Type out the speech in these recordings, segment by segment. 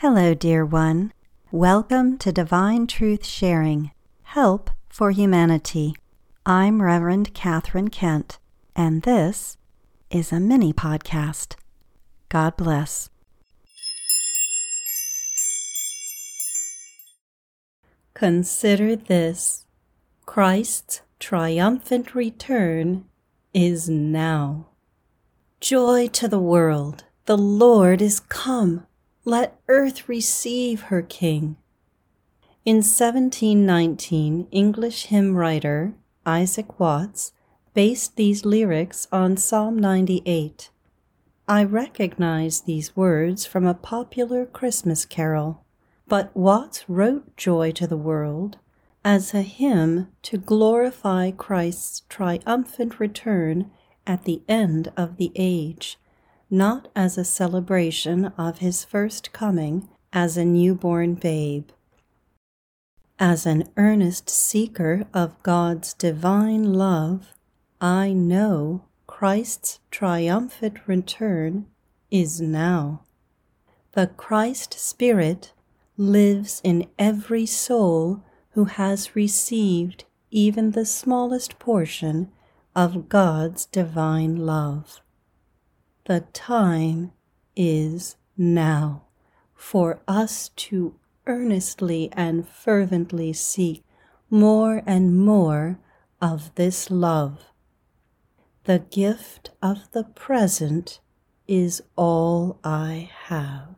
Hello, dear one. Welcome to Divine Truth Sharing Help for Humanity. I'm Reverend Catherine Kent, and this is a mini podcast. God bless. Consider this Christ's triumphant return is now. Joy to the world! The Lord is come. Let earth receive her King. In 1719, English hymn writer Isaac Watts based these lyrics on Psalm 98. I recognize these words from a popular Christmas carol, but Watts wrote Joy to the World as a hymn to glorify Christ's triumphant return at the end of the age, not as a celebration of his first coming as a newborn babe. As an earnest seeker of God's divine love, I know Christ's triumphant return is now. The Christ Spirit lives in every soul who has received even the smallest portion of God's divine love. The time is now for us to earnestly and fervently seek more and more of this love. The gift of the present is all I have.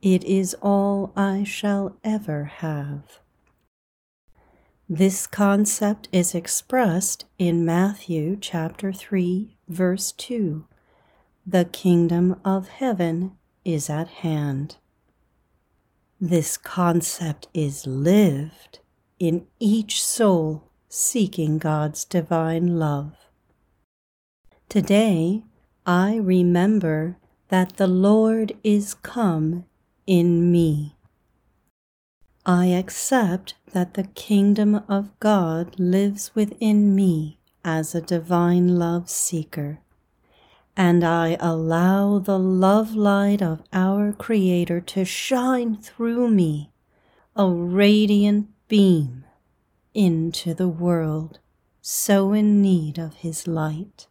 It is all I shall ever have. This concept is expressed in Matthew chapter 3 verse 2. The kingdom of heaven is at hand. This concept is lived in each soul seeking God's divine love. Today, I remember that the Lord is come in me. I accept that the kingdom of God lives within me as a divine love seeker, and I allow the love light of our Creator to shine through me, a radiant beam, into the world so in need of His light.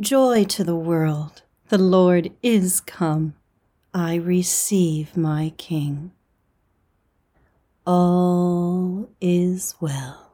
Joy to the world, the Lord is come. I receive my King all is well.